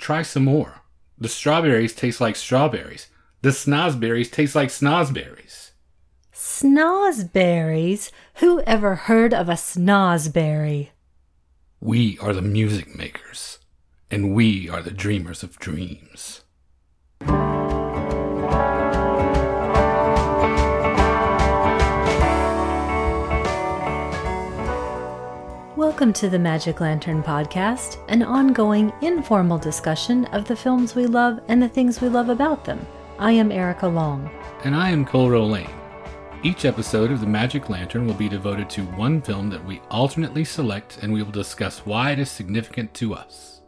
Try some more. The strawberries taste like strawberries. The snozberries taste like snozberries. Snozberries? Who ever heard of a snozberry? We are the music makers, and we are the dreamers of dreams. Welcome to the Magic Lantern Podcast, an ongoing, informal discussion of the films we love and the things we love about them. I am Erica Long. And I am Cole Lane. Each episode of the Magic Lantern will be devoted to one film that we alternately select, and we will discuss why it is significant to us.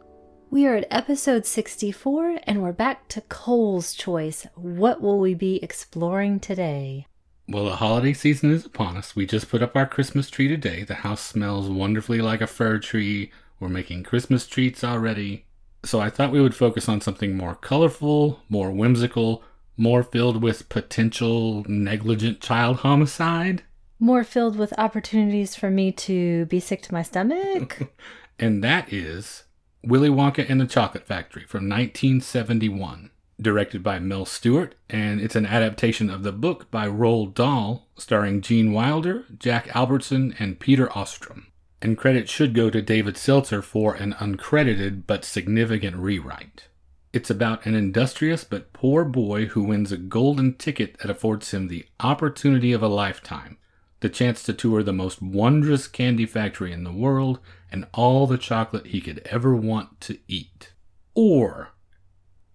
We are at episode 64, and we're back to Cole's choice. What will we be exploring today? Well, the holiday season is upon us. We just put up our Christmas tree today. The house smells wonderfully like a fir tree. We're making Christmas treats already. So I thought we would focus on something more colorful, more whimsical, more filled with potential negligent child homicide. More filled with opportunities for me to be sick to my stomach. and that is Willy Wonka and the Chocolate Factory from 1971 directed by Mel Stuart, and it's an adaptation of the book by Roald Dahl, starring Gene Wilder, Jack Albertson, and Peter Ostrum. And credit should go to David Seltzer for an uncredited but significant rewrite. It's about an industrious but poor boy who wins a golden ticket that affords him the opportunity of a lifetime the chance to tour the most wondrous candy factory in the world and all the chocolate he could ever want to eat. Or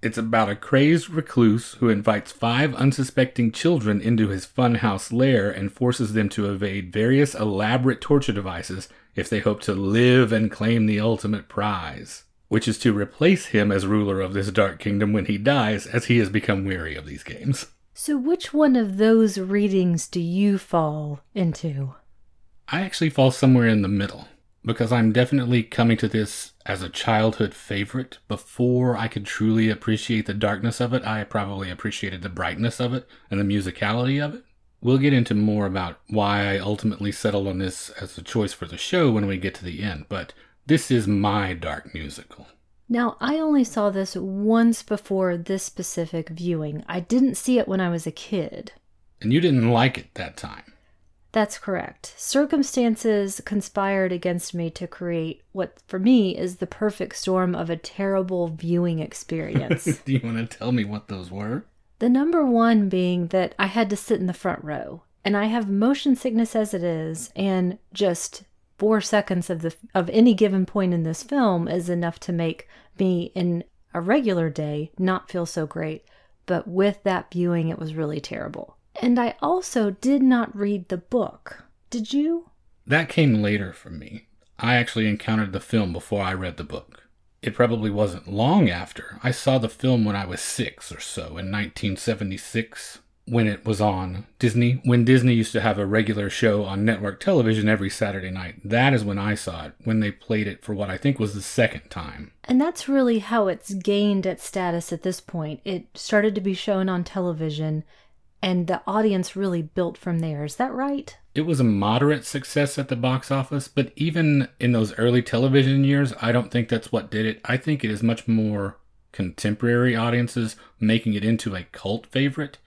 it's about a crazed recluse who invites five unsuspecting children into his funhouse lair and forces them to evade various elaborate torture devices if they hope to live and claim the ultimate prize, which is to replace him as ruler of this dark kingdom when he dies, as he has become weary of these games. So, which one of those readings do you fall into? I actually fall somewhere in the middle because I'm definitely coming to this as a childhood favorite. Before I could truly appreciate the darkness of it, I probably appreciated the brightness of it and the musicality of it. We'll get into more about why I ultimately settled on this as a choice for the show when we get to the end, but this is my dark musical. Now, I only saw this once before this specific viewing. I didn't see it when I was a kid. And you didn't like it that time. That's correct. Circumstances conspired against me to create what, for me, is the perfect storm of a terrible viewing experience. Do you want to tell me what those were? The number one being that I had to sit in the front row, and I have motion sickness as it is, and just four seconds of the of any given point in this film is enough to make me in a regular day not feel so great. But with that viewing, it was really terrible. And I also did not read the book. Did you? That came later for me. I actually encountered the film before I read the book. It probably wasn't long after. I saw the film when I was six or so in 1976 when it was on Disney. When Disney used to have a regular show on network television every Saturday night. That is when I saw it, when they played it for what I think was the second time. And that's really how it's gained its status at this point. It started to be shown on television and the audience really built from there. Is that right? It was a moderate success at the box office, but even in those early television years, I don't think that's what did it. I think it is much more contemporary audiences making it into a cult favorite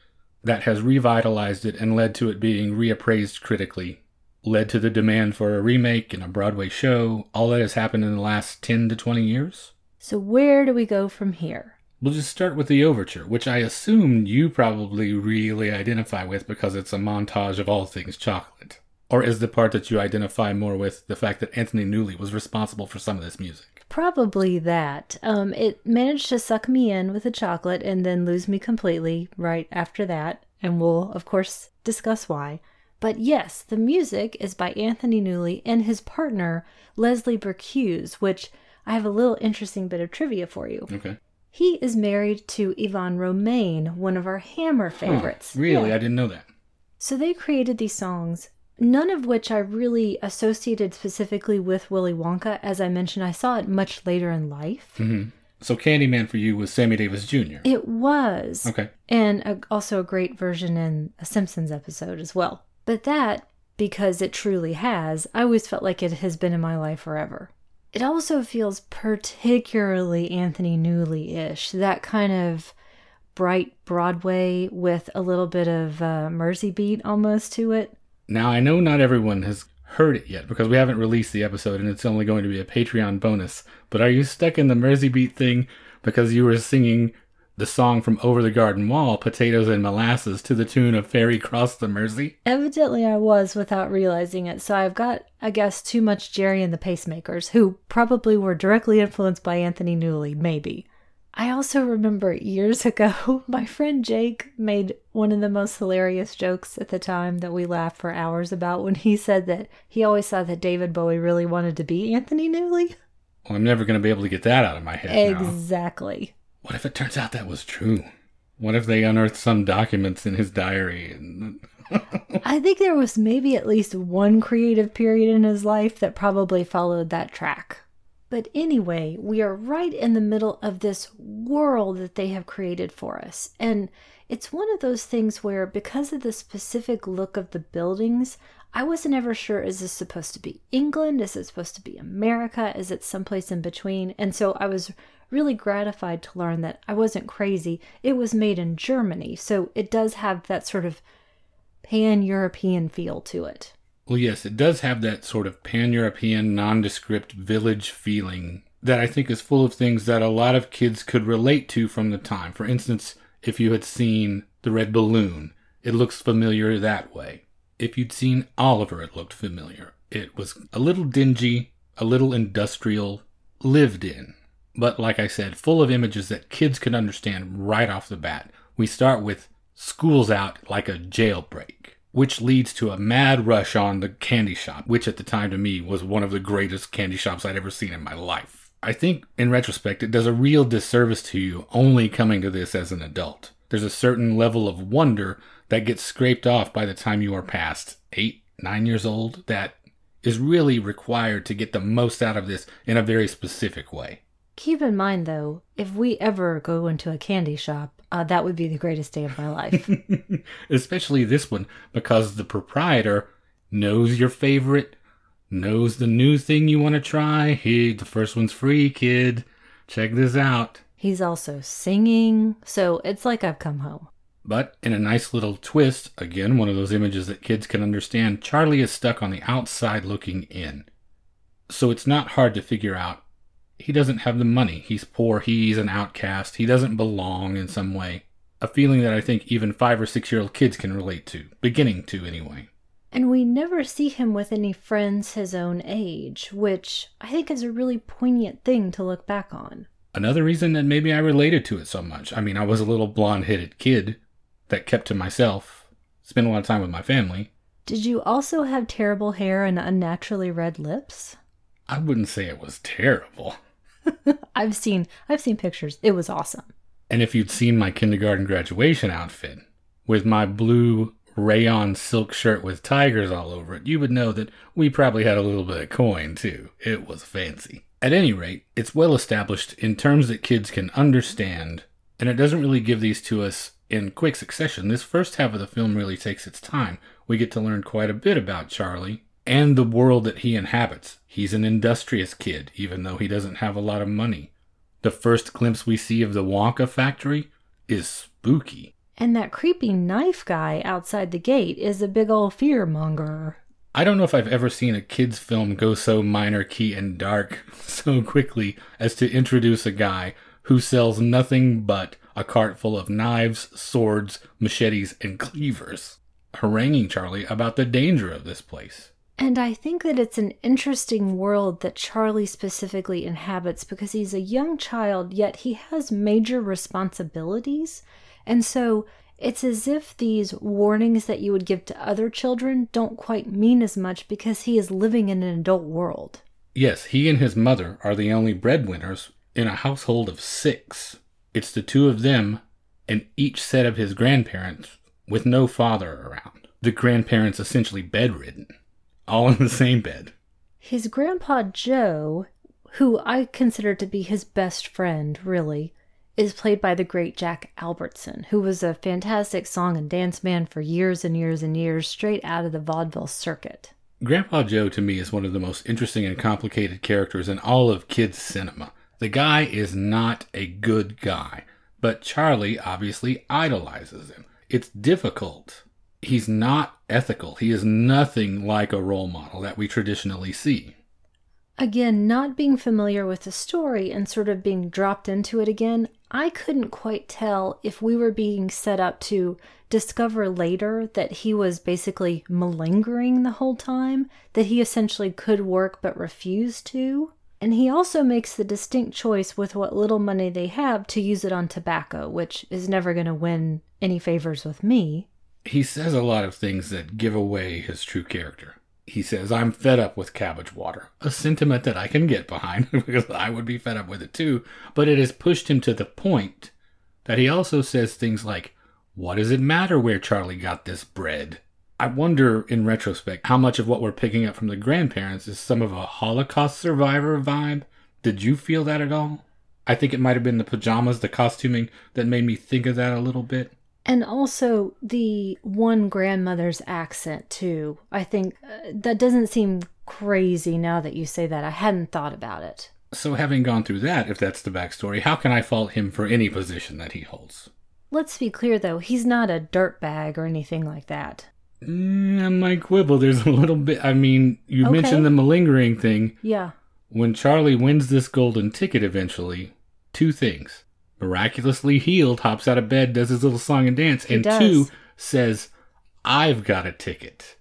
that has revitalized it and led to it being reappraised critically, led to the demand for a remake and a Broadway show. All that has happened in the last 10 to 20 years. So, where do we go from here? We'll just start with the overture, which I assume you probably really identify with because it's a montage of all things chocolate. Or is the part that you identify more with the fact that Anthony Newley was responsible for some of this music? Probably that. Um, it managed to suck me in with the chocolate and then lose me completely right after that, and we'll, of course, discuss why. But yes, the music is by Anthony Newley and his partner, Leslie Bricusse, which I have a little interesting bit of trivia for you. Okay. He is married to Yvonne Romain, one of our Hammer favorites. Huh, really? Yeah. I didn't know that. So they created these songs, none of which I really associated specifically with Willy Wonka. As I mentioned, I saw it much later in life. Mm-hmm. So Candyman for you was Sammy Davis Jr. It was. Okay. And a, also a great version in a Simpsons episode as well. But that, because it truly has, I always felt like it has been in my life forever. It also feels particularly Anthony Newley ish. That kind of bright Broadway with a little bit of uh, beat almost to it. Now, I know not everyone has heard it yet because we haven't released the episode and it's only going to be a Patreon bonus. But are you stuck in the Mersey beat thing because you were singing the song from Over the Garden Wall, Potatoes and Molasses, to the tune of Ferry Cross the Mersey? Evidently, I was without realizing it. So I've got, I guess, too much Gerry and the Pacemakers, who probably were directly influenced by Anthony Newley, maybe. I also remember years ago, my friend Jake made one of the most hilarious jokes at the time that we laughed for hours about when he said that he always thought that David Bowie really wanted to be Anthony Newley. Well, I'm never going to be able to get that out of my head. now. What if it turns out that was true? What if they unearthed some documents in his diary? And... I think there was maybe at least one creative period in his life that probably followed that track. But anyway, we are right in the middle of this world that they have created for us. And it's one of those things where, because of the specific look of the buildings, I wasn't ever sure is this supposed to be England? Is it supposed to be America? Is it someplace in between? And so I was really gratified to learn that I wasn't crazy. It was made in Germany. So it does have that sort of pan European feel to it. Well, yes, it does have that sort of pan European, nondescript village feeling that I think is full of things that a lot of kids could relate to from the time. For instance, if you had seen The Red Balloon, it looks familiar that way. If you'd seen Oliver, it looked familiar. It was a little dingy, a little industrial, lived in. But like I said, full of images that kids could understand right off the bat. We start with school's out like a jailbreak which leads to a mad rush on the candy shop, which at the time to me was one of the greatest candy shops I'd ever seen in my life. I think in retrospect, it does a real disservice to you only coming to this as an adult. There's a certain level of wonder that gets scraped off by the time you are past eight, nine years old that is really required to get the most out of this in a very specific way. Keep in mind, though, if we ever go into a candy shop, uh, that would be the greatest day of my life. Especially this one, because the proprietor knows your favorite, knows the new thing you want to try. Hey, the first one's free, kid. Check this out. He's also singing, so it's like I've come home. But in a nice little twist, again, one of those images that kids can understand, Charlie is stuck on the outside looking in. So it's not hard to figure out he doesn't have the money. He's poor. He's an outcast. He doesn't belong in some way. A feeling that I think even five or six year old kids can relate to, beginning to anyway. And we never see him with any friends his own age, which I think is a really poignant thing to look back on. Another reason that maybe I related to it so much. I mean, I was a little blonde headed kid that kept to myself, spent a lot of time with my family. Did you also have terrible hair and unnaturally red lips? I wouldn't say it was terrible. I've seen I've seen pictures. It was awesome. And if you'd seen my kindergarten graduation outfit with my blue rayon silk shirt with tigers all over it, you would know that we probably had a little bit of coin too. It was fancy. At any rate, it's well established in terms that kids can understand, and it doesn't really give these to us in quick succession. This first half of the film really takes its time. We get to learn quite a bit about Charlie and the world that he inhabits. He's an industrious kid, even though he doesn't have a lot of money. The first glimpse we see of the Wonka factory is spooky. And that creepy knife guy outside the gate is a big old fearmonger. I don't know if I've ever seen a kid's film go so minor key and dark so quickly as to introduce a guy who sells nothing but a cart full of knives, swords, machetes, and cleavers, haranguing Charlie about the danger of this place. And I think that it's an interesting world that Charlie specifically inhabits because he's a young child, yet he has major responsibilities. And so it's as if these warnings that you would give to other children don't quite mean as much because he is living in an adult world. Yes, he and his mother are the only breadwinners in a household of six. It's the two of them and each set of his grandparents with no father around. The grandparents essentially bedridden all in the same bed. His grandpa Joe, who I consider to be his best friend, really, is played by the great Jack Albertson, who was a fantastic song and dance man for years and years and years, straight out of the vaudeville circuit. Grandpa Joe to me is one of the most interesting and complicated characters in all of kids' cinema. The guy is not a good guy, but Charlie obviously idolizes him. It's difficult. He's not ethical. He is nothing like a role model that we traditionally see. Again, not being familiar with the story and sort of being dropped into it again, I couldn't quite tell if we were being set up to discover later that he was basically malingering the whole time, that he essentially could work but refused to. And he also makes the distinct choice with what little money they have to use it on tobacco, which is never going to win any favors with me. He says a lot of things that give away his true character. He says, I'm fed up with cabbage water, a sentiment that I can get behind because I would be fed up with it too. But it has pushed him to the point that he also says things like, What does it matter where Charlie got this bread? I wonder, in retrospect, how much of what we're picking up from the grandparents is some of a Holocaust survivor vibe. Did you feel that at all? I think it might have been the pajamas, the costuming, that made me think of that a little bit. And also the one grandmother's accent, too. I think uh, that doesn't seem crazy now that you say that. I hadn't thought about it. So, having gone through that, if that's the backstory, how can I fault him for any position that he holds? Let's be clear, though, he's not a dirtbag or anything like that. Mm, my quibble, there's a little bit. I mean, you Okay. mentioned the malingering thing. Yeah. When Charlie wins this golden ticket eventually, two things. Miraculously healed, hops out of bed, does his little song and dance, He and does. two, says, I've got a ticket.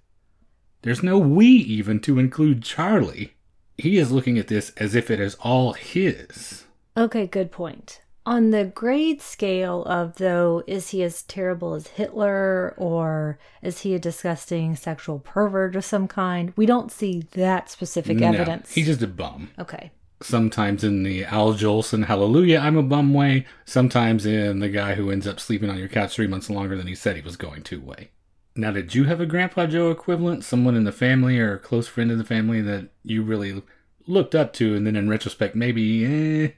There's no we even to include Charlie. He is looking at this as if it is all his. Okay, good point. On the grade scale of, though, is he as terrible as Hitler or is he a disgusting sexual pervert of some kind? We don't see that specific No, evidence. he's just a bum. okay. Sometimes in the Al Jolson Hallelujah, I'm a bum way. Sometimes in the guy who ends up sleeping on your couch three months longer than he said he was going to way. Now, did you have a Grandpa Joe equivalent? Someone in the family or a close friend of the family that you really looked up to and then in retrospect maybe, eh?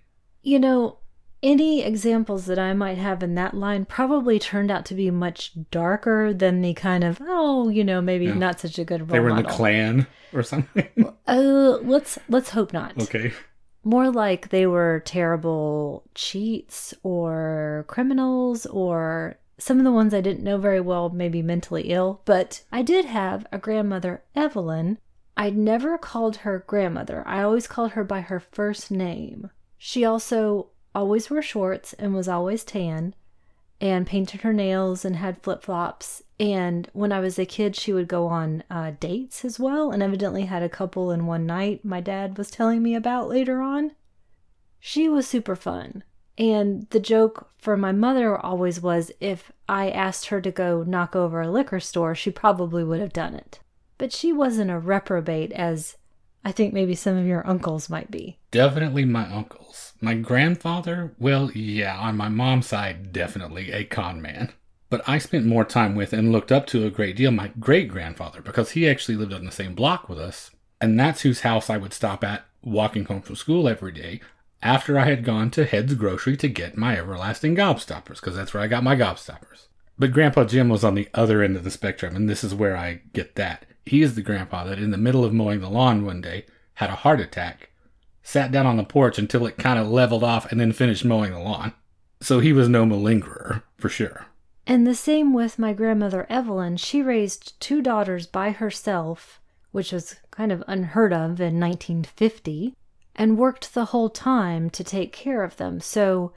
You know, any examples that I might have in that line probably turned out to be much darker than the kind of, oh, you know, maybe Yeah. not such a good role They were in the model. clan or something? Uh, let's let's hope not. okay. More like they were terrible cheats or criminals or some of the ones I didn't know very well, maybe mentally ill. But I did have a grandmother, Evelyn. I'd never called her grandmother, I always called her by her first name. She also always wore shorts and was always tan and painted her nails and had flip flops. And when I was a kid, she would go on uh, dates as well, and evidently had a couple in one night my dad was telling me about later on. She was super fun. And the joke for my mother always was if I asked her to go knock over a liquor store, she probably would have done it. But she wasn't a reprobate as I think maybe some of your uncles might be. Definitely my uncles. My grandfather, well, yeah, on my mom's side, definitely a con man. But I spent more time with and looked up to a great deal my great grandfather because he actually lived on the same block with us. And that's whose house I would stop at walking home from school every day after I had gone to Head's Grocery to get my everlasting gobstoppers because that's where I got my gobstoppers. But Grandpa Jim was on the other end of the spectrum, and this is where I get that. He is the grandpa that, in the middle of mowing the lawn one day, had a heart attack sat down on the porch until it kind of leveled off and then finished mowing the lawn. So he was no malingerer, for sure. And the same with my grandmother Evelyn. She raised two daughters by herself, which was kind of unheard of in 1950, and worked the whole time to take care of them. So,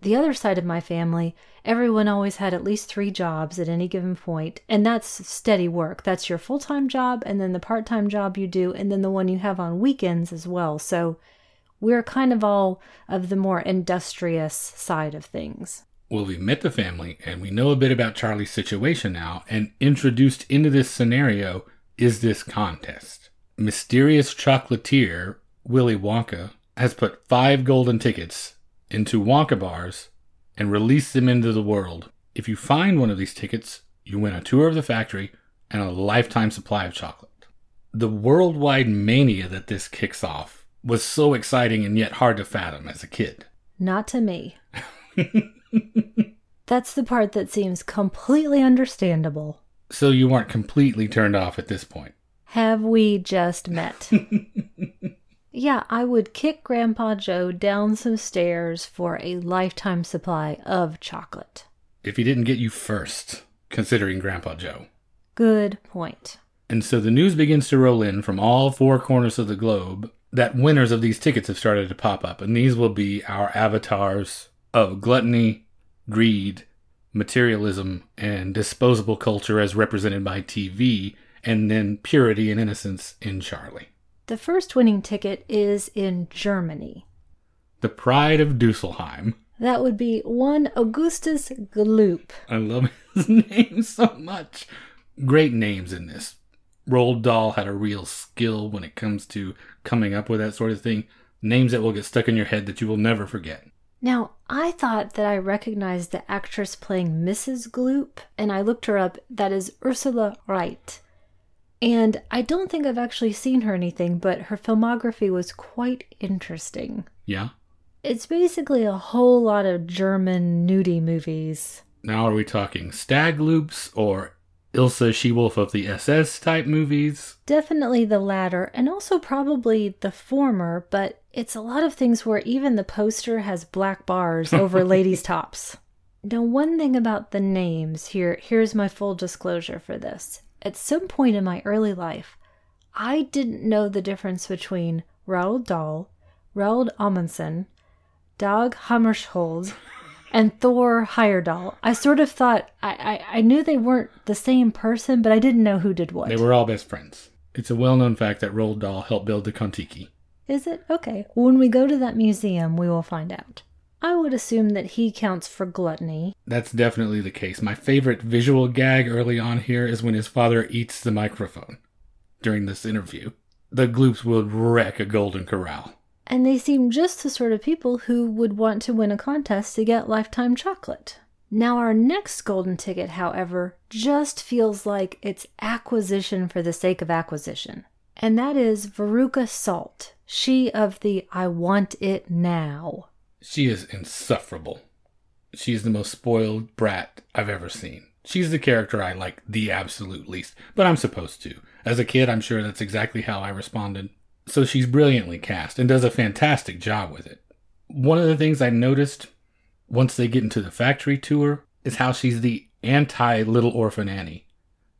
the other side of my family, everyone always had at least three jobs at any given point, and that's steady work. That's your full time job, and then the part time job you do, and then the one you have on weekends as well. So, we're kind of all of the more industrious side of things. Well, we've met the family and we know a bit about Charlie's situation now, and introduced into this scenario is this contest. Mysterious chocolatier Willy Wonka has put five golden tickets into Wonka bars and release them into the world. If you find one of these tickets, you win a tour of the factory and a lifetime supply of chocolate. The worldwide mania that this kicks off was so exciting and yet hard to fathom as a kid. Not to me. That's the part that seems completely understandable. So you weren't completely turned off at this point. Have we just met? yeah, I would kick Grandpa Joe down some stairs for a lifetime supply of chocolate. If he didn't get you first, considering Grandpa Joe. Good point. And so the news begins to roll in from all four corners of the globe that winners of these tickets have started to pop up. And these will be our avatars of gluttony, greed, materialism, and disposable culture as represented by TV, and then purity and innocence in Charlie. The first winning ticket is in Germany. The pride of Dusselheim. That would be one Augustus Gloop. I love his name so much. Great names in this. Roald Dahl had a real skill when it comes to coming up with that sort of thing. Names that will get stuck in your head that you will never forget. Now, I thought that I recognized the actress playing Mrs. Gloop, and I looked her up. That is Ursula Reit. And I don't think I've actually seen her anything, but her filmography was quite interesting. Yeah? It's basically a whole lot of German nudie movies. Now, are we talking stag loops or Ilsa She Wolf of the SS type movies? Definitely the latter, and also probably the former, but it's a lot of things where even the poster has black bars over ladies' tops. Now, one thing about the names here, here's my full disclosure for this. At some point in my early life, I didn't know the difference between Roald Dahl, Roald Amundsen, Dag Hammarskjöld, and Thor Heyerdahl. I sort of thought I, I, I knew they weren't the same person, but I didn't know who did what. They were all best friends. It's a well known fact that Roald Dahl helped build the Kontiki. Is it? Okay. When we go to that museum, we will find out. I would assume that he counts for gluttony. That's definitely the case. My favorite visual gag early on here is when his father eats the microphone during this interview. The Gloops would wreck a golden corral. And they seem just the sort of people who would want to win a contest to get lifetime chocolate. Now, our next golden ticket, however, just feels like it's acquisition for the sake of acquisition. And that is Veruca Salt, she of the I Want It Now. She is insufferable. She's the most spoiled brat I've ever seen. She's the character I like the absolute least, but I'm supposed to. As a kid, I'm sure that's exactly how I responded. So she's brilliantly cast and does a fantastic job with it. One of the things I noticed once they get into the factory tour is how she's the anti Little Orphan Annie.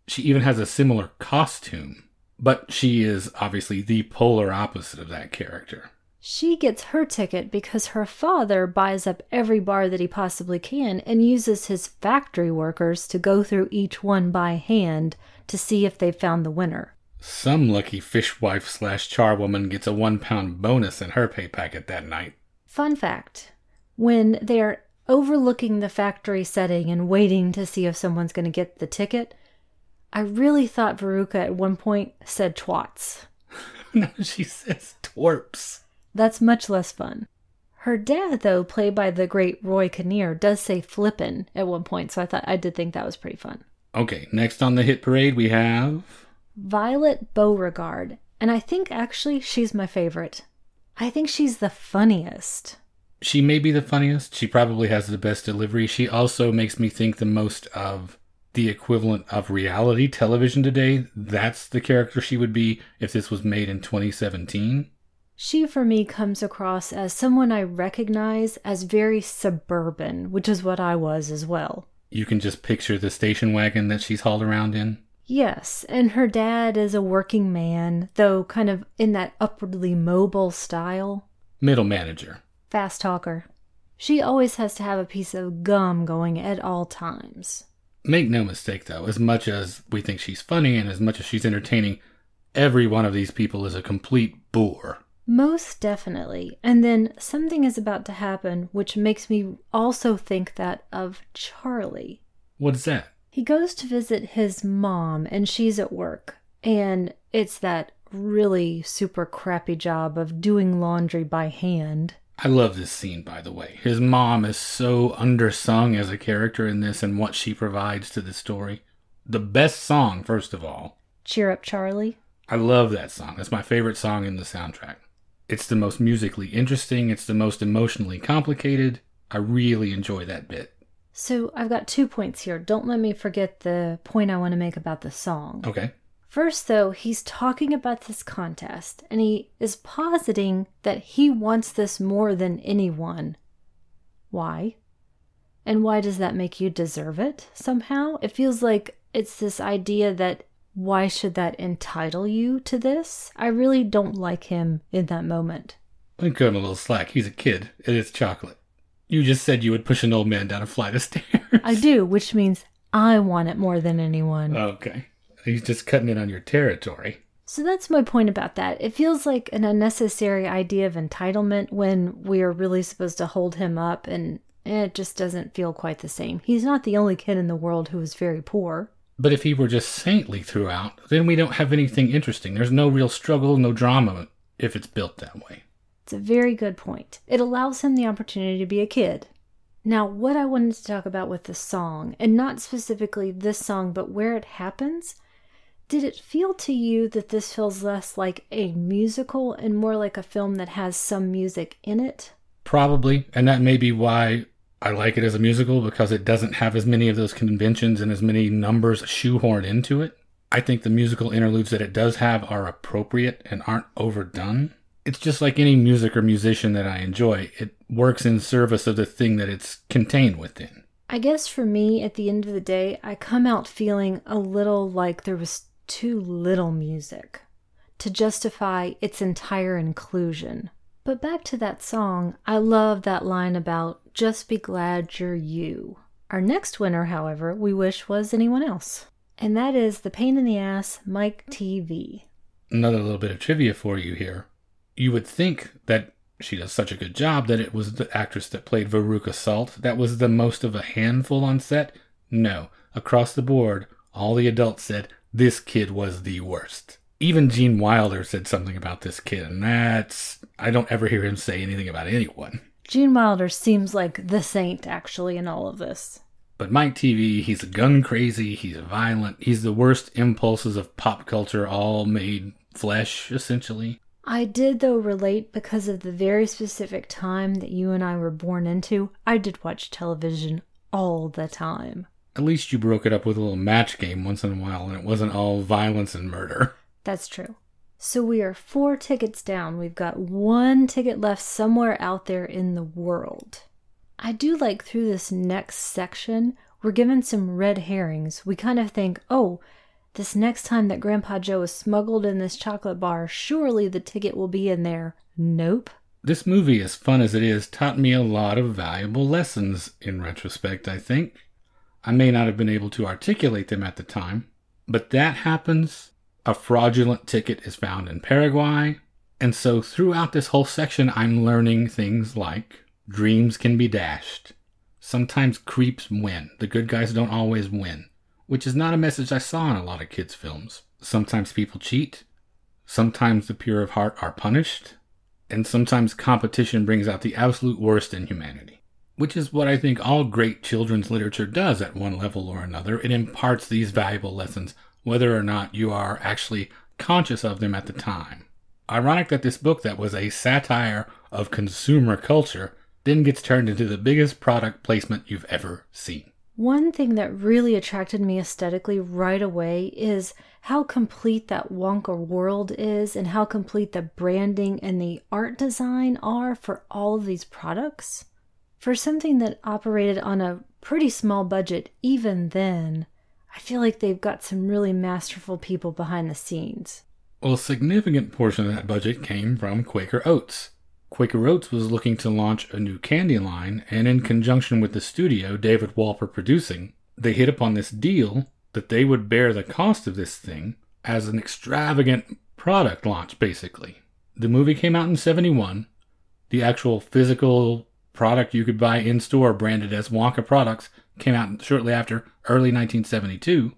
She even has a similar costume, but she is obviously the polar opposite of that character. She gets her ticket because her father buys up every bar that he possibly can and uses his factory workers to go through each one by hand to see if they've found the winner. Some lucky fishwife slash charwoman gets a one pound bonus in her pay packet that night. Fun fact when they're overlooking the factory setting and waiting to see if someone's going to get the ticket, I really thought Veruca at one point said twats. no, she says twerps. That's much less fun. Her dad, though, played by the great Roy Kinnear, does say flippin' at one point, so I thought I did think that was pretty fun. Okay, next on the hit parade we have Violet Beauregarde, and I think actually she's my favorite. I think she's the funniest. She may be the funniest. She probably has the best delivery. She also makes me think the most of the equivalent of reality television today. That's the character she would be if this was made in 2017. She, for me, comes across as someone I recognize as very suburban, which is what I was as well. You can just picture the station wagon that she's hauled around in. Yes, and her dad is a working man, though kind of in that upwardly mobile style. Middle manager. Fast talker. She always has to have a piece of gum going at all times. Make no mistake, though, as much as we think she's funny and as much as she's entertaining, every one of these people is a complete bore. Most definitely. And then something is about to happen which makes me also think that of Charlie. What's that? He goes to visit his mom and she's at work. And it's that really super crappy job of doing laundry by hand. I love this scene, by the way. His mom is so undersung as a character in this and what she provides to the story. The best song, first of all. Cheer Up Charlie. I love that song. That's my favorite song in the soundtrack. It's the most musically interesting, it's the most emotionally complicated. I really enjoy that bit. So I've got two points here. Don't let me forget the point I want to make about the song. Okay. First, though, he's talking about this contest and he is positing that he wants this more than anyone. Why? And why does that make you deserve it somehow? It feels like it's this idea that why should that entitle you to this? I really don't like him in that moment. I'm cutting a little slack. He's a kid. It is chocolate. You just said you would push an old man down a flight of stairs. I do, which means I want it more than anyone. Okay. He's just cutting in on your territory. So that's my point about that. It feels like an unnecessary idea of entitlement when we are really supposed to hold him up, and it just doesn't feel quite the same. He's not the only kid in the world who is very poor. But if he were just saintly throughout, then we don't have anything interesting. There's no real struggle, no drama if it's built that way. It's a very good point. It allows him the opportunity to be a kid. Now, what I wanted to talk about with the song, and not specifically this song, but where it happens, did it feel to you that this feels less like a musical and more like a film that has some music in it? Probably, and that may be why I like it as a musical because it doesn't have as many of those conventions and as many numbers shoehorned into it. I think the musical interludes that it does have are appropriate and aren't overdone. It's just like any music or musician that I enjoy, it works in service of the thing that it's contained within. I guess for me, at the end of the day, I come out feeling a little like there was too little music to justify its entire inclusion. But back to that song, I love that line about just be glad you're you. Our next winner, however, we wish was anyone else. And that is the pain in the ass Mike TV. Another little bit of trivia for you here. You would think that she does such a good job that it was the actress that played Veruca Salt that was the most of a handful on set. No, across the board, all the adults said this kid was the worst. Even Gene Wilder said something about this kid, and that's. I don't ever hear him say anything about anyone. Gene Wilder seems like the saint, actually, in all of this. But Mike TV, he's a gun crazy, he's violent, he's the worst impulses of pop culture all made flesh, essentially. I did, though, relate because of the very specific time that you and I were born into. I did watch television all the time. At least you broke it up with a little match game once in a while and it wasn't all violence and murder. That's true. So we are four tickets down. We've got one ticket left somewhere out there in the world. I do like through this next section, we're given some red herrings. We kind of think, oh, this next time that Grandpa Joe is smuggled in this chocolate bar, surely the ticket will be in there. Nope. This movie, as fun as it is, taught me a lot of valuable lessons in retrospect, I think. I may not have been able to articulate them at the time, but that happens a fraudulent ticket is found in Paraguay. And so throughout this whole section, I'm learning things like dreams can be dashed. Sometimes creeps win. The good guys don't always win, which is not a message I saw in a lot of kids' films. Sometimes people cheat. Sometimes the pure of heart are punished. And sometimes competition brings out the absolute worst in humanity, which is what I think all great children's literature does at one level or another. It imparts these valuable lessons whether or not you are actually conscious of them at the time. Ironic that this book, that was a satire of consumer culture, then gets turned into the biggest product placement you've ever seen. One thing that really attracted me aesthetically right away is how complete that Wonka world is and how complete the branding and the art design are for all of these products. For something that operated on a pretty small budget even then, I feel like they've got some really masterful people behind the scenes. Well, a significant portion of that budget came from Quaker Oats. Quaker Oats was looking to launch a new candy line, and in conjunction with the studio David Wolper producing, they hit upon this deal that they would bear the cost of this thing as an extravagant product launch, basically. The movie came out in 71. The actual physical product you could buy in store branded as Wonka products came out shortly after, early 1972.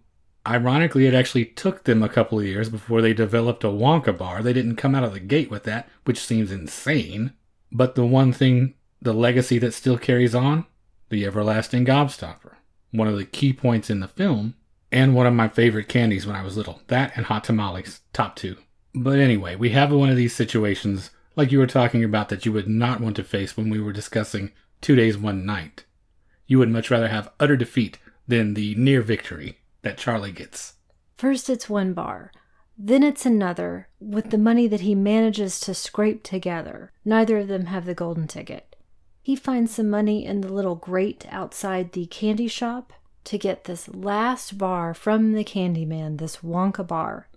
Ironically, it actually took them a couple of years before they developed a Wonka bar. They didn't come out of the gate with that, which seems insane. But the one thing, the legacy that still carries on, the everlasting gobstopper. One of the key points in the film, and one of my favorite candies when I was little. That and hot tamales, top two. But anyway, we have one of these situations, like you were talking about, that you would not want to face when we were discussing Two Days, One Night you would much rather have utter defeat than the near victory that Charlie gets. First, it's one bar. Then it's another with the money that he manages to scrape together. Neither of them have the golden ticket. He finds some money in the little grate outside the candy shop to get this last bar from the Candyman, this Wonka bar.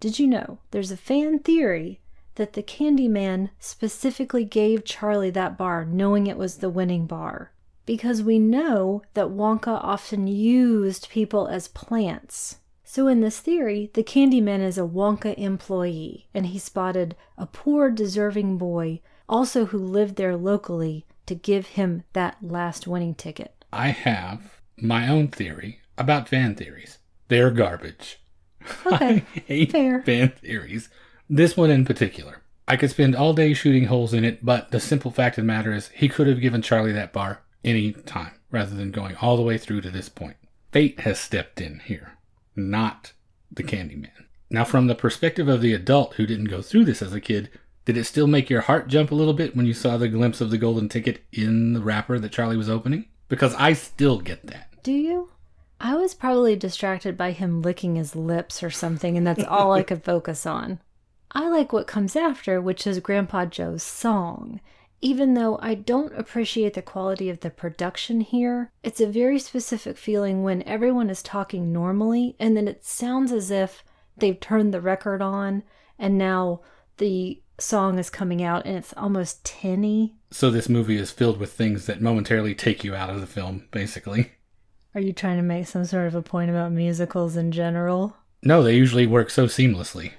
Did you know there's a fan theory that the Candyman specifically gave Charlie that bar knowing it was the winning bar? Because we know that Wonka often used people as plants. So, in this theory, the Candyman is a Wonka employee, and he spotted a poor, deserving boy, also who lived there locally, to give him that last winning ticket. I have my own theory about fan theories. They're garbage. Okay, I hate fair. fan theories. This one in particular. I could spend all day shooting holes in it, but the simple fact of the matter is he could have given Charlie that bar any time rather than going all the way through to this point. Fate has stepped in here, not the Candyman. Now, from the perspective of the adult who didn't go through this as a kid, did it still make your heart jump a little bit when you saw the glimpse of the golden ticket in the wrapper that Charlie was opening? Because I still get that. Do you? I was probably distracted by him licking his lips or something, and that's all I could focus on. I like what comes after, which is Grandpa Joe's song. Even though I don't appreciate the quality of the production here, it's a very specific feeling when everyone is talking normally and then it sounds as if they've turned the record on and now the song is coming out and it's almost tinny. So this movie is filled with things that momentarily take you out of the film, basically. Are you trying to make some sort of a point about musicals in general? No, they usually work so seamlessly.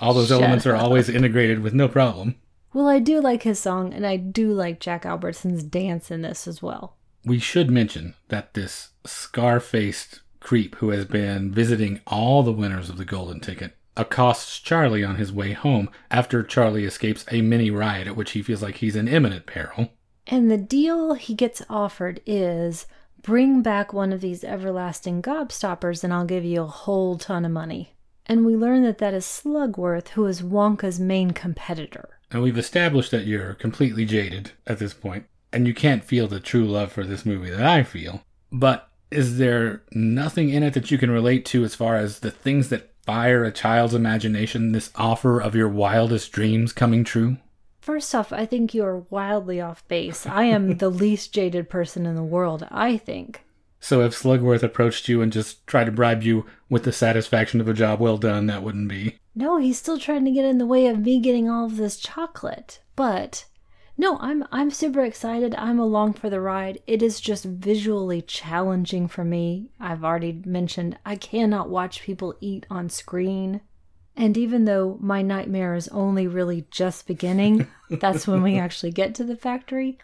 All those Shut elements are always integrated with no problem. Well, I do like his song and I do like Jack Albertson's dance in this as well. We should mention that this scar faced creep who has been visiting all the winners of the Golden Ticket accosts Charlie on his way home after Charlie escapes a mini riot at which he feels like he's in imminent peril. And the deal he gets offered is bring back one of these everlasting gobstoppers and I'll give you a whole ton of money. And we learn that that is Slugworth, who is Wonka's main competitor. And we've established that you're completely jaded at this point, and you can't feel the true love for this movie that I feel. But is there nothing in it that you can relate to as far as the things that fire a child's imagination, this offer of your wildest dreams coming true? First off, I think you are wildly off base. I am the least jaded person in the world, I think. So if Slugworth approached you and just tried to bribe you with the satisfaction of a job well done, that wouldn't be. No, he's still trying to get in the way of me getting all of this chocolate. But no, I'm I'm super excited. I'm along for the ride. It is just visually challenging for me. I've already mentioned I cannot watch people eat on screen. And even though my nightmare is only really just beginning, that's when we actually get to the factory.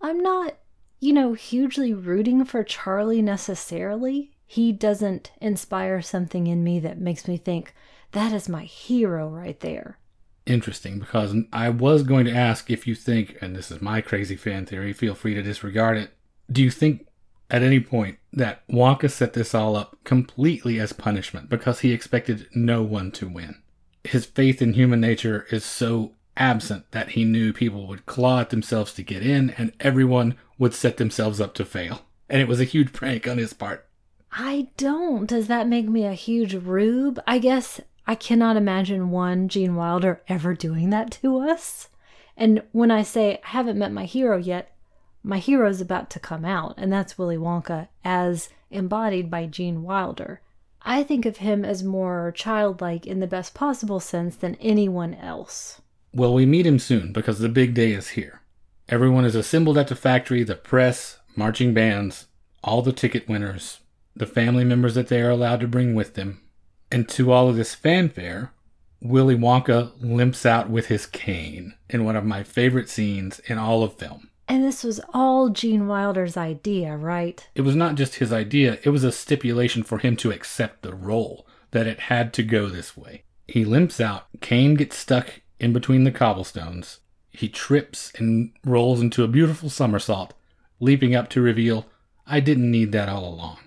I'm not, you know, hugely rooting for Charlie necessarily. He doesn't inspire something in me that makes me think, that is my hero right there. Interesting, because I was going to ask if you think, and this is my crazy fan theory, feel free to disregard it. Do you think at any point that Wonka set this all up completely as punishment because he expected no one to win? His faith in human nature is so absent that he knew people would claw at themselves to get in and everyone would set themselves up to fail. And it was a huge prank on his part. I don't. Does that make me a huge rube? I guess I cannot imagine one Gene Wilder ever doing that to us. And when I say I haven't met my hero yet, my hero's about to come out, and that's Willy Wonka as embodied by Gene Wilder. I think of him as more childlike in the best possible sense than anyone else. Well, we meet him soon because the big day is here. Everyone is assembled at the factory the press, marching bands, all the ticket winners, the family members that they are allowed to bring with them. And to all of this fanfare, Willy Wonka limps out with his cane in one of my favorite scenes in all of film. And this was all Gene Wilder's idea, right? It was not just his idea, it was a stipulation for him to accept the role, that it had to go this way. He limps out, cane gets stuck in between the cobblestones. He trips and rolls into a beautiful somersault, leaping up to reveal, I didn't need that all along.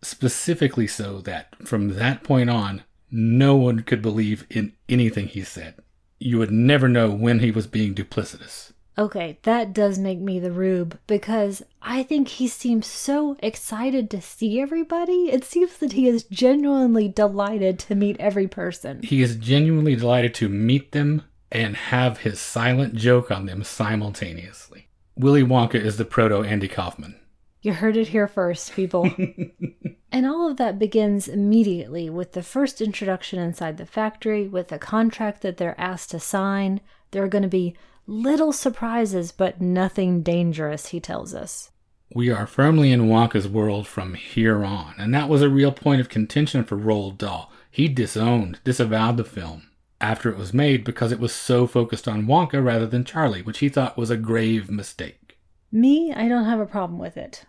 Specifically, so that from that point on, no one could believe in anything he said. You would never know when he was being duplicitous. Okay, that does make me the rube because I think he seems so excited to see everybody. It seems that he is genuinely delighted to meet every person. He is genuinely delighted to meet them and have his silent joke on them simultaneously. Willy Wonka is the proto Andy Kaufman. You heard it here first, people. and all of that begins immediately with the first introduction inside the factory, with the contract that they're asked to sign. There are going to be little surprises, but nothing dangerous, he tells us. We are firmly in Wonka's world from here on, and that was a real point of contention for Roald Dahl. He disowned, disavowed the film after it was made because it was so focused on Wonka rather than Charlie, which he thought was a grave mistake. Me, I don't have a problem with it.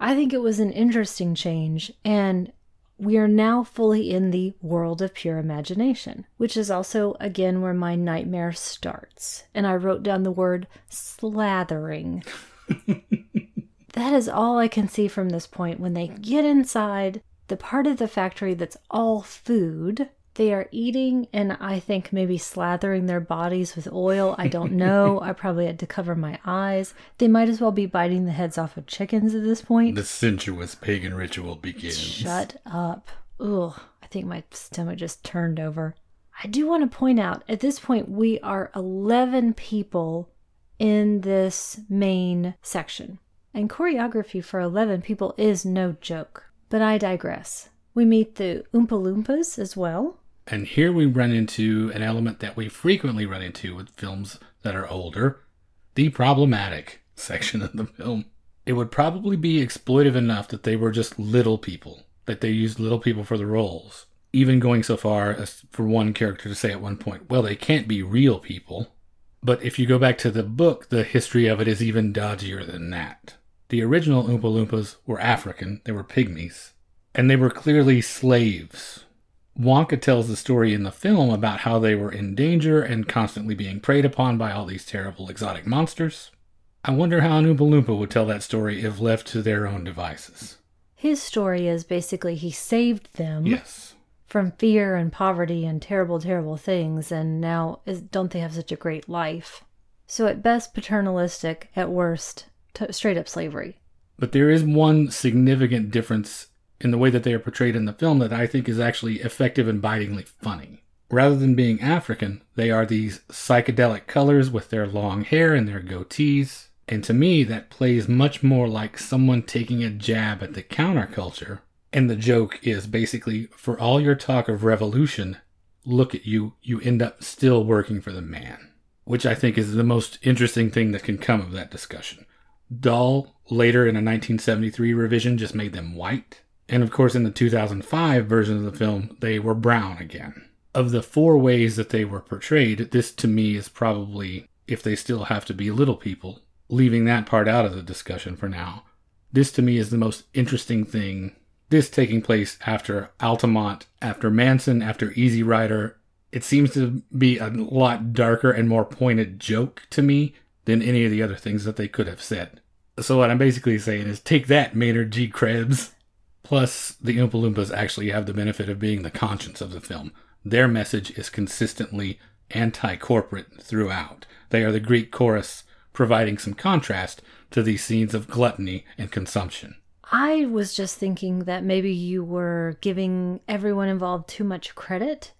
I think it was an interesting change, and we are now fully in the world of pure imagination, which is also, again, where my nightmare starts. And I wrote down the word slathering. that is all I can see from this point. When they get inside the part of the factory that's all food, they are eating and I think maybe slathering their bodies with oil. I don't know. I probably had to cover my eyes. They might as well be biting the heads off of chickens at this point. The sensuous pagan ritual begins. Shut up. Ugh. I think my stomach just turned over. I do want to point out at this point, we are 11 people in this main section. And choreography for 11 people is no joke. But I digress. We meet the Oompa Loompas as well. And here we run into an element that we frequently run into with films that are older the problematic section of the film. It would probably be exploitive enough that they were just little people, that they used little people for the roles. Even going so far as for one character to say at one point, well, they can't be real people. But if you go back to the book, the history of it is even dodgier than that. The original Oompa Loompas were African, they were pygmies, and they were clearly slaves Wonka tells the story in the film about how they were in danger and constantly being preyed upon by all these terrible exotic monsters. I wonder how Oompa Loompa would tell that story if left to their own devices. His story is basically he saved them. Yes. From fear and poverty and terrible, terrible things, and now is, don't they have such a great life? So, at best, paternalistic, at worst, t- straight up slavery. But there is one significant difference in the way that they are portrayed in the film that I think is actually effective and bitingly funny. Rather than being African, they are these psychedelic colors with their long hair and their goatees. And to me, that plays much more like someone taking a jab at the counterculture. And the joke is basically for all your talk of revolution, look at you, you end up still working for the man. Which I think is the most interesting thing that can come of that discussion. Dahl, later in a 1973 revision, just made them white. And of course, in the 2005 version of the film, they were brown again. Of the four ways that they were portrayed, this to me is probably, if they still have to be little people, leaving that part out of the discussion for now. This to me is the most interesting thing. This taking place after Altamont, after Manson, after Easy Rider. It seems to be a lot darker and more pointed joke to me than any of the other things that they could have said. So what I'm basically saying is take that, Maynard G. Krebs. Plus, the Oompa Loompas actually have the benefit of being the conscience of the film. Their message is consistently anti corporate throughout. They are the Greek chorus, providing some contrast to these scenes of gluttony and consumption. I was just thinking that maybe you were giving everyone involved too much credit.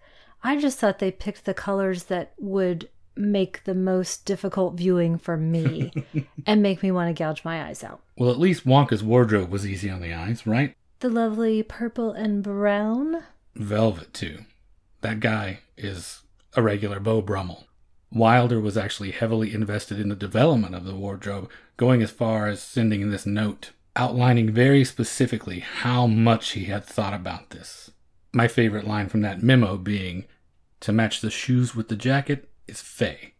I just thought they picked the colors that would make the most difficult viewing for me and make me want to gouge my eyes out. Well, at least Wonka's wardrobe was easy on the eyes, right? The lovely purple and brown. Velvet, too. That guy is a regular Beau Brummel. Wilder was actually heavily invested in the development of the wardrobe, going as far as sending this note outlining very specifically how much he had thought about this. My favorite line from that memo being to match the shoes with the jacket is fey.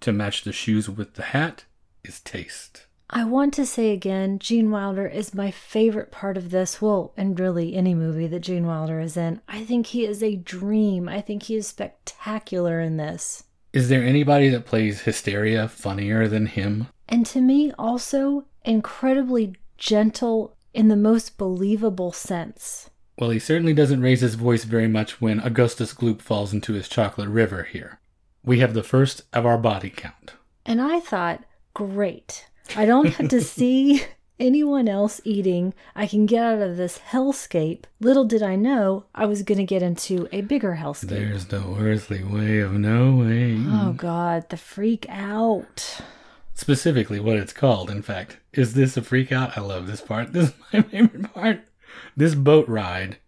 To match the shoes with the hat is taste. I want to say again, Gene Wilder is my favorite part of this. Well, and really any movie that Gene Wilder is in. I think he is a dream. I think he is spectacular in this. Is there anybody that plays Hysteria funnier than him? And to me, also incredibly gentle in the most believable sense. Well, he certainly doesn't raise his voice very much when Augustus Gloop falls into his chocolate river here. We have the first of our body count. And I thought, great. I don't have to see anyone else eating. I can get out of this hellscape. Little did I know I was going to get into a bigger hellscape. There's no earthly way of knowing. Oh, God, the freak out. Specifically, what it's called, in fact. Is this a freak out? I love this part. This is my favorite part. This boat ride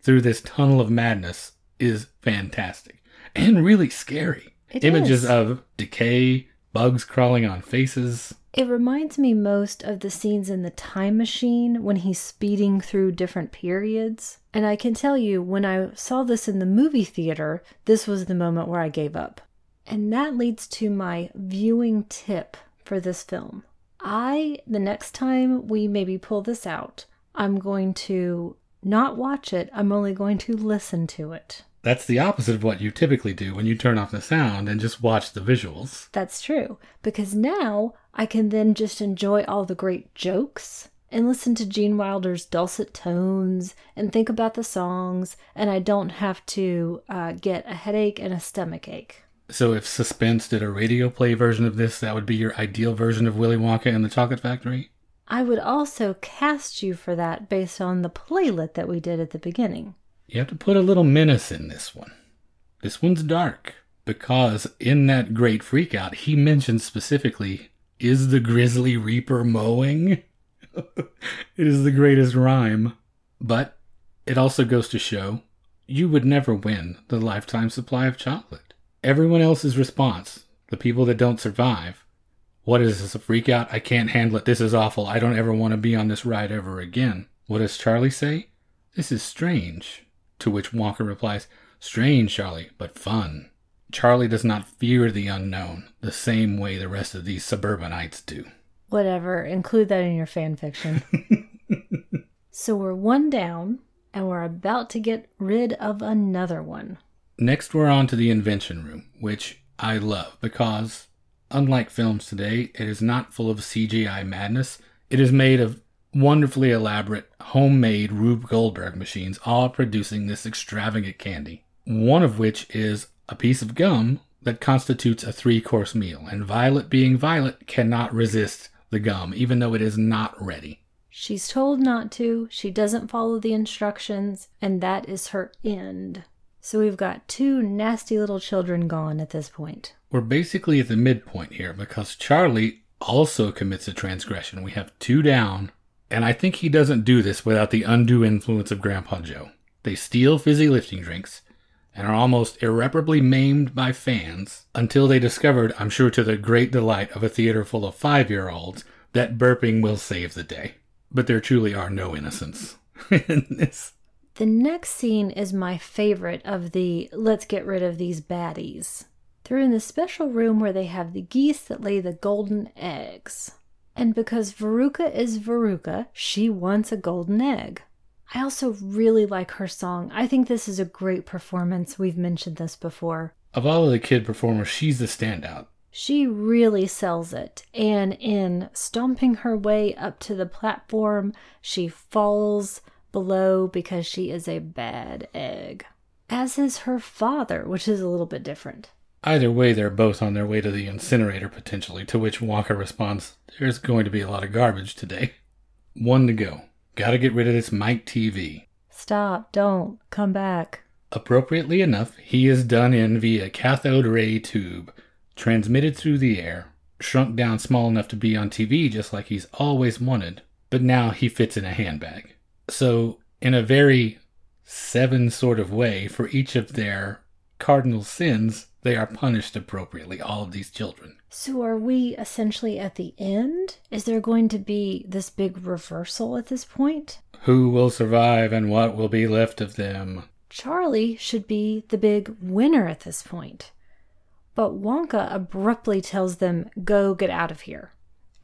through this tunnel of madness is fantastic and really scary. It Images is. of decay, bugs crawling on faces. It reminds me most of the scenes in the time machine when he's speeding through different periods. And I can tell you, when I saw this in the movie theater, this was the moment where I gave up. And that leads to my viewing tip for this film. I, the next time we maybe pull this out, I'm going to not watch it, I'm only going to listen to it. That's the opposite of what you typically do when you turn off the sound and just watch the visuals. That's true, because now I can then just enjoy all the great jokes and listen to Gene Wilder's dulcet tones and think about the songs, and I don't have to uh, get a headache and a stomach ache. So, if Suspense did a radio play version of this, that would be your ideal version of Willy Wonka and the Chocolate Factory? I would also cast you for that based on the playlet that we did at the beginning. You have to put a little menace in this one. This one's dark because in that great freakout, he mentions specifically, is the grisly Reaper mowing? it is the greatest rhyme. But it also goes to show you would never win the lifetime supply of chocolate. Everyone else's response, the people that don't survive, what is this, a freak out? I can't handle it. This is awful. I don't ever want to be on this ride ever again. What does Charlie say? This is strange. To which Wonka replies, Strange, Charlie, but fun. Charlie does not fear the unknown the same way the rest of these suburbanites do. Whatever, include that in your fan fiction. so we're one down, and we're about to get rid of another one. Next, we're on to the invention room, which I love because, unlike films today, it is not full of CGI madness. It is made of wonderfully elaborate, homemade Rube Goldberg machines, all producing this extravagant candy. One of which is a piece of gum that constitutes a three course meal, and Violet, being Violet, cannot resist the gum, even though it is not ready. She's told not to, she doesn't follow the instructions, and that is her end. So we've got two nasty little children gone at this point. We're basically at the midpoint here because Charlie also commits a transgression. We have two down, and I think he doesn't do this without the undue influence of Grandpa Joe. They steal fizzy lifting drinks and are almost irreparably maimed by fans until they discovered, I'm sure to the great delight of a theater full of five year olds, that burping will save the day. But there truly are no innocents in this. The next scene is my favorite of the let's get rid of these baddies. They're in the special room where they have the geese that lay the golden eggs. And because Veruca is Veruca, she wants a golden egg. I also really like her song. I think this is a great performance. We've mentioned this before. Of all of the kid performers, she's the standout. She really sells it. And in stomping her way up to the platform, she falls below because she is a bad egg. As is her father, which is a little bit different. Either way, they're both on their way to the incinerator potentially, to which Walker responds, There's going to be a lot of garbage today. One to go. Gotta get rid of this Mike TV. Stop, don't, come back. Appropriately enough, he is done in via cathode ray tube, transmitted through the air, shrunk down small enough to be on TV just like he's always wanted, but now he fits in a handbag. So, in a very seven sort of way, for each of their cardinal sins, they are punished appropriately, all of these children. So, are we essentially at the end? Is there going to be this big reversal at this point? Who will survive and what will be left of them? Charlie should be the big winner at this point. But Wonka abruptly tells them, go get out of here,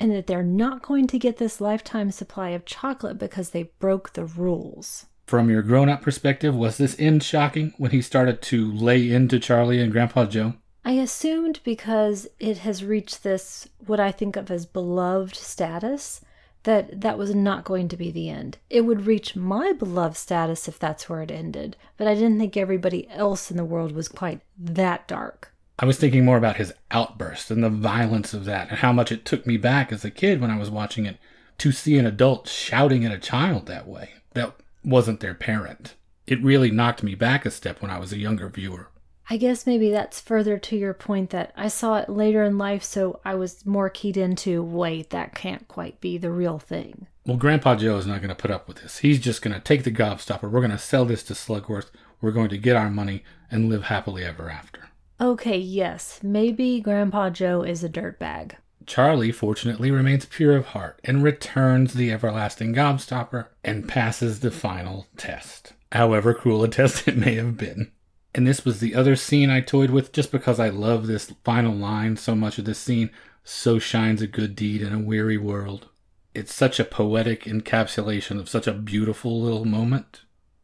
and that they're not going to get this lifetime supply of chocolate because they broke the rules. From your grown up perspective, was this end shocking when he started to lay into Charlie and Grandpa Joe? I assumed because it has reached this, what I think of as beloved status, that that was not going to be the end. It would reach my beloved status if that's where it ended, but I didn't think everybody else in the world was quite that dark. I was thinking more about his outburst and the violence of that and how much it took me back as a kid when I was watching it to see an adult shouting at a child that way. That wasn't their parent. It really knocked me back a step when I was a younger viewer. I guess maybe that's further to your point that I saw it later in life, so I was more keyed into wait, that can't quite be the real thing. Well, Grandpa Joe is not going to put up with this. He's just going to take the gobstopper. We're going to sell this to Slugworth. We're going to get our money and live happily ever after. Okay, yes, maybe Grandpa Joe is a dirtbag. Charlie, fortunately, remains pure of heart and returns the everlasting gobstopper and passes the final test. However cruel a test it may have been. And this was the other scene I toyed with just because I love this final line so much of this scene. So shines a good deed in a weary world. It's such a poetic encapsulation of such a beautiful little moment.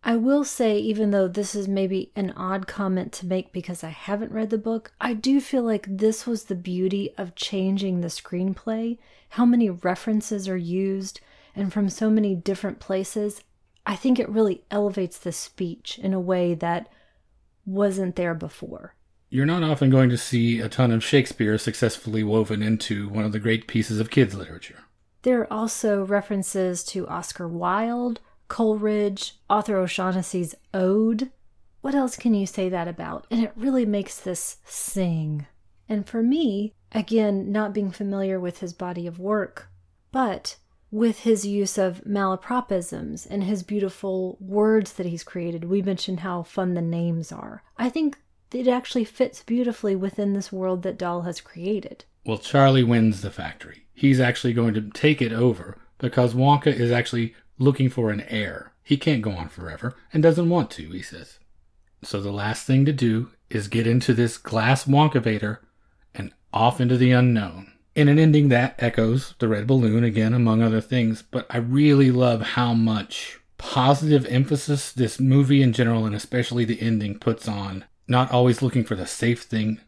I will say, even though this is maybe an odd comment to make because I haven't read the book, I do feel like this was the beauty of changing the screenplay. How many references are used and from so many different places. I think it really elevates the speech in a way that wasn't there before. You're not often going to see a ton of Shakespeare successfully woven into one of the great pieces of kids' literature. There are also references to Oscar Wilde, Coleridge, Arthur O'Shaughnessy's Ode. What else can you say that about? And it really makes this sing. And for me, again, not being familiar with his body of work, but with his use of malapropisms and his beautiful words that he's created. We mentioned how fun the names are. I think it actually fits beautifully within this world that Dahl has created. Well, Charlie wins the factory. He's actually going to take it over because Wonka is actually looking for an heir. He can't go on forever and doesn't want to, he says. So the last thing to do is get into this glass Wonkavator and off into the unknown in an ending that echoes the red balloon again, among other things. But I really love how much positive emphasis this movie in general, and especially the ending, puts on not always looking for the safe thing,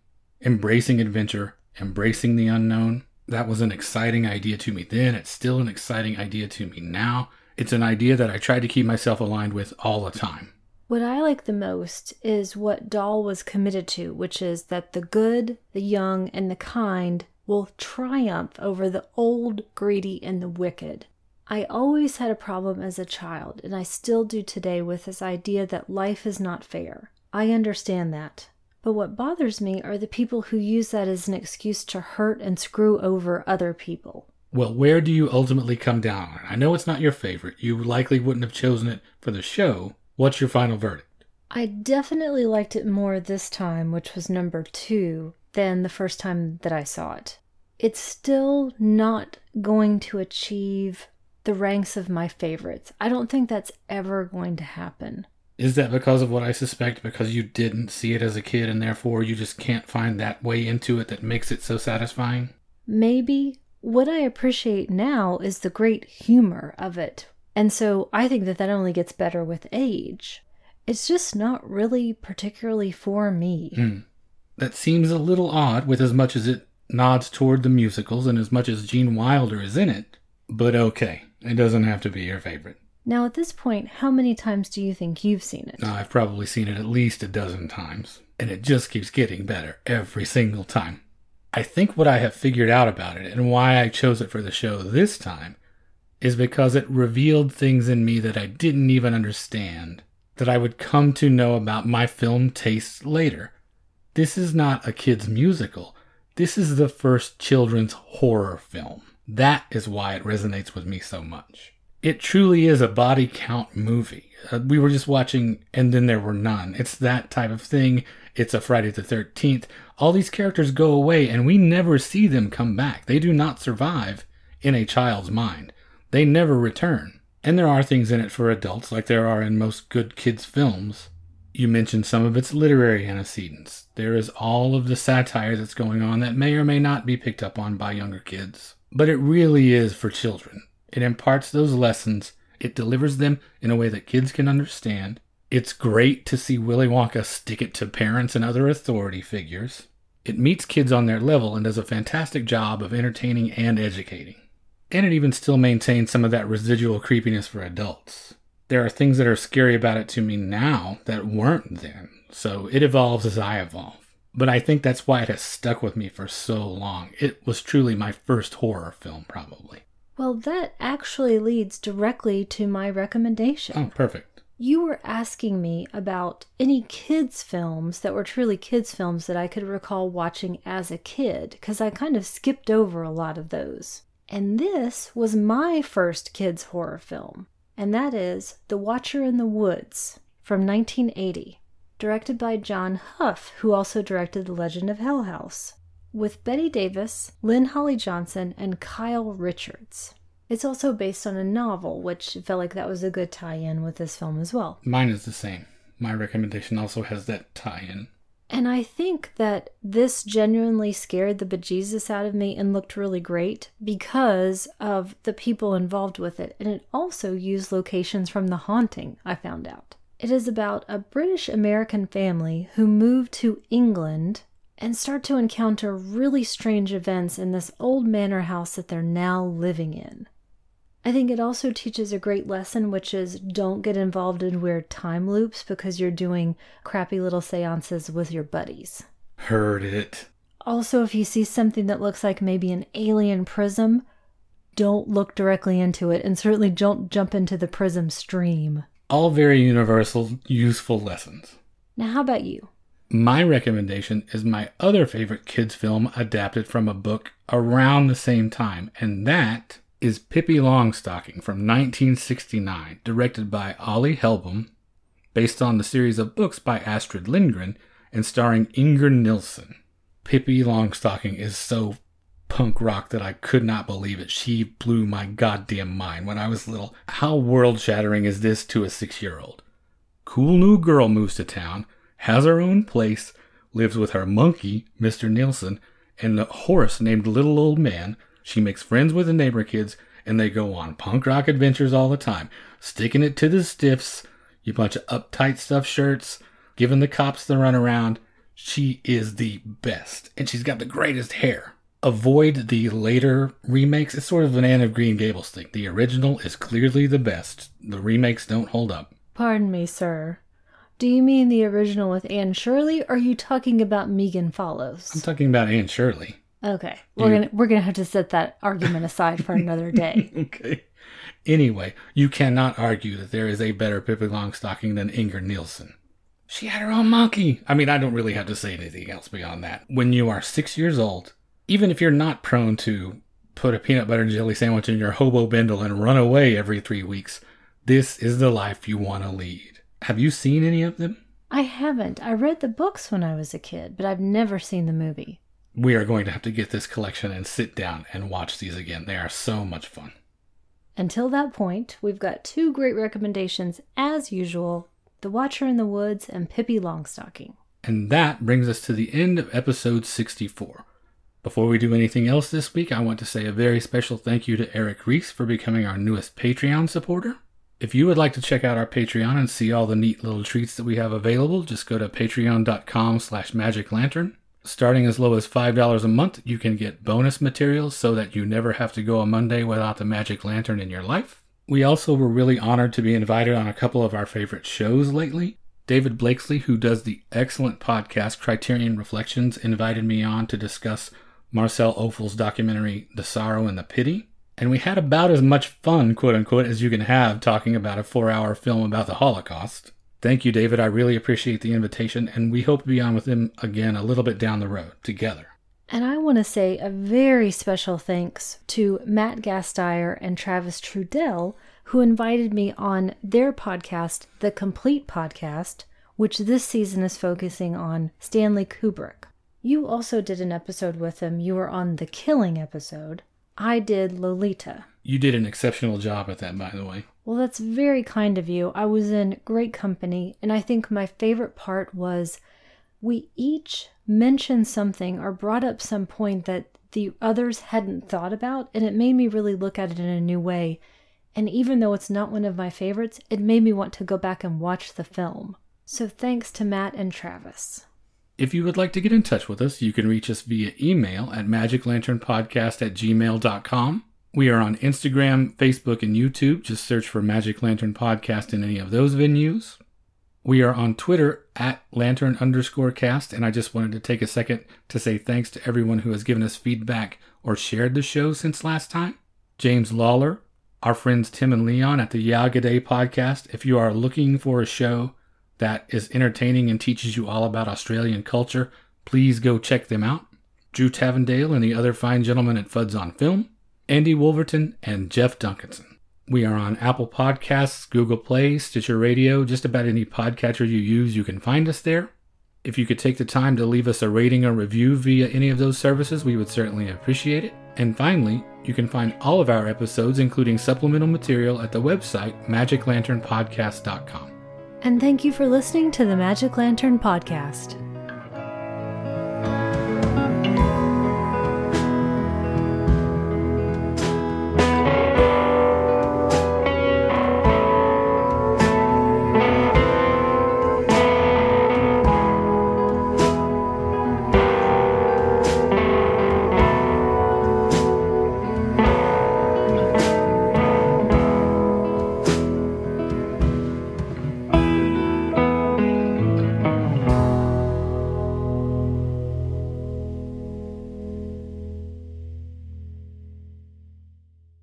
embracing adventure, embracing the unknown. That was an exciting idea to me then. It's still an exciting idea to me now. It's an idea that I try to keep myself aligned with all the time. What I like the most is what Dahl was committed to, which is that the good, the young, and the kind will triumph over the old, greedy, and the wicked. I always had a problem as a child, and I still do today with this idea that life is not fair. I understand that. But what bothers me are the people who use that as an excuse to hurt and screw over other people. Well, where do you ultimately come down on? I know it's not your favorite. You likely wouldn't have chosen it for the show. What's your final verdict? I definitely liked it more this time, which was number two, than the first time that I saw it. It's still not going to achieve the ranks of my favorites. I don't think that's ever going to happen. Is that because of what I suspect? Because you didn't see it as a kid and therefore you just can't find that way into it that makes it so satisfying? Maybe. What I appreciate now is the great humor of it. And so I think that that only gets better with age. It's just not really particularly for me. Mm. That seems a little odd with as much as it nods toward the musicals and as much as Gene Wilder is in it. But okay, it doesn't have to be your favorite. Now, at this point, how many times do you think you've seen it? I've probably seen it at least a dozen times, and it just keeps getting better every single time. I think what I have figured out about it and why I chose it for the show this time is because it revealed things in me that I didn't even understand, that I would come to know about my film tastes later. This is not a kid's musical. This is the first children's horror film. That is why it resonates with me so much. It truly is a body count movie. Uh, we were just watching and then there were none. It's that type of thing. It's a Friday the 13th. All these characters go away and we never see them come back. They do not survive in a child's mind. They never return. And there are things in it for adults, like there are in most good kids' films. You mentioned some of its literary antecedents. There is all of the satire that's going on that may or may not be picked up on by younger kids. But it really is for children. It imparts those lessons, it delivers them in a way that kids can understand. It's great to see Willy Wonka stick it to parents and other authority figures. It meets kids on their level and does a fantastic job of entertaining and educating. And it even still maintains some of that residual creepiness for adults there are things that are scary about it to me now that weren't then. So it evolves as I evolve. but I think that's why it has stuck with me for so long. It was truly my first horror film, probably. Well, that actually leads directly to my recommendation. Oh, perfect. You were asking me about any kids' films that were truly kids' films that I could recall watching as a kid, because I kind of skipped over a lot of those. And this was my first kids' horror film, and that is The Watcher in the Woods from 1980, directed by John Hough, who also directed The Legend of Hell House with Bette Davis, Lynn Holly Johnson, and Kyle Richards. It's also based on a novel, which felt like that was a good tie in with this film as well. Mine is the same. My recommendation also has that tie in. And I think that this genuinely scared the bejesus out of me and looked really great because of the people involved with it. And it also used locations from The Haunting, I found out. It is about a British American family who moved to England and start to encounter really strange events in this old manor house that they're now living in. I think it also teaches a great lesson, which is don't get involved in weird time loops because you're doing crappy little seances with your buddies. Heard it. Also, if you see something that looks like maybe an alien prism, don't look directly into it and certainly don't jump into the prism stream. All very universal, useful lessons. Now, how about you? My recommendation is my other favorite kids' film adapted from a book around the same time, and that is Pippi Longstocking from 1969, directed by Olle Hellbom, based on the series of books by Astrid Lindgren, and starring Inger Nilsson. Pippi Longstocking is so punk rock that I could not believe it. She blew my goddamn mind when I was little. How world shattering is this to a six year old? Cool new girl moves to town has her own place, lives with her monkey, Mr. Nilsson, and a horse named Little Old Man. She makes friends with the neighbor kids, and they go on punk rock adventures all the time, sticking it to the stiffs, you bunch of uptight stuffed shirts, giving the cops the runaround. She is the best, and she's got the greatest hair. Avoid the later remakes. It's sort of an Anne of Green Gables thing. The original is clearly the best. The remakes don't hold up. Pardon me, sir. Do you mean the original with Anne Shirley, or are you talking about Megan Follows? I'm talking about Anne Shirley. Okay, we're gonna we're gonna have to set that argument aside for another day. okay. Anyway, you cannot argue that there is a better Pippi Longstocking than Inger Nilsson. She had her own monkey. I mean, I don't really have to say anything else beyond that. When you are six years old, even if you're not prone to put a peanut butter and jelly sandwich in your hobo bindle and run away every three weeks, this is the life you want to lead. Have you seen any of them? I haven't. I read the books when I was a kid, but I've never seen the movie. We are going to have to get this collection and sit down and watch these again. They are so much fun. Until that point, we've got two great recommendations as usual The Watcher in the Woods and Pippi Longstocking. And that brings us to the end of episode 64. Before we do anything else this week, I want to say a very special thank you to Eric Reese for becoming our newest Patreon supporter. If you would like to check out our Patreon and see all the neat little treats that we have available, just go to patreon.com slash magiclantern. Starting as low as $5 a month, you can get bonus materials so that you never have to go a Monday without the magic lantern in your life. We also were really honored to be invited on a couple of our favorite shows lately. David Blakeslee, who does the excellent podcast Criterion Reflections, invited me on to discuss Marcel Ophuls' documentary The Sorrow and the Pity and we had about as much fun, quote unquote, as you can have talking about a four hour film about the Holocaust. Thank you, David. I really appreciate the invitation, and we hope to be on with him again a little bit down the road together. And I want to say a very special thanks to Matt Gasteyer and Travis Trudell, who invited me on their podcast, The Complete Podcast, which this season is focusing on Stanley Kubrick. You also did an episode with them. You were on the Killing episode. I did Lolita. You did an exceptional job at that, by the way. Well, that's very kind of you. I was in great company, and I think my favorite part was we each mentioned something or brought up some point that the others hadn't thought about, and it made me really look at it in a new way. And even though it's not one of my favorites, it made me want to go back and watch the film. So thanks to Matt and Travis. If you would like to get in touch with us, you can reach us via email at magiclanternpodcast at gmail.com. We are on Instagram, Facebook, and YouTube. Just search for Magic Lantern Podcast in any of those venues. We are on Twitter at lantern underscore cast, and I just wanted to take a second to say thanks to everyone who has given us feedback or shared the show since last time. James Lawler, our friends Tim and Leon at the Yagaday podcast. If you are looking for a show that is entertaining and teaches you all about Australian culture, please go check them out. Drew Tavendale and the other fine gentlemen at Fuds on Film, Andy Wolverton, and Jeff Duncanson. We are on Apple Podcasts, Google Play, Stitcher Radio, just about any podcatcher you use, you can find us there. If you could take the time to leave us a rating or review via any of those services, we would certainly appreciate it. And finally, you can find all of our episodes, including supplemental material, at the website magiclanternpodcast.com. And thank you for listening to the Magic Lantern Podcast.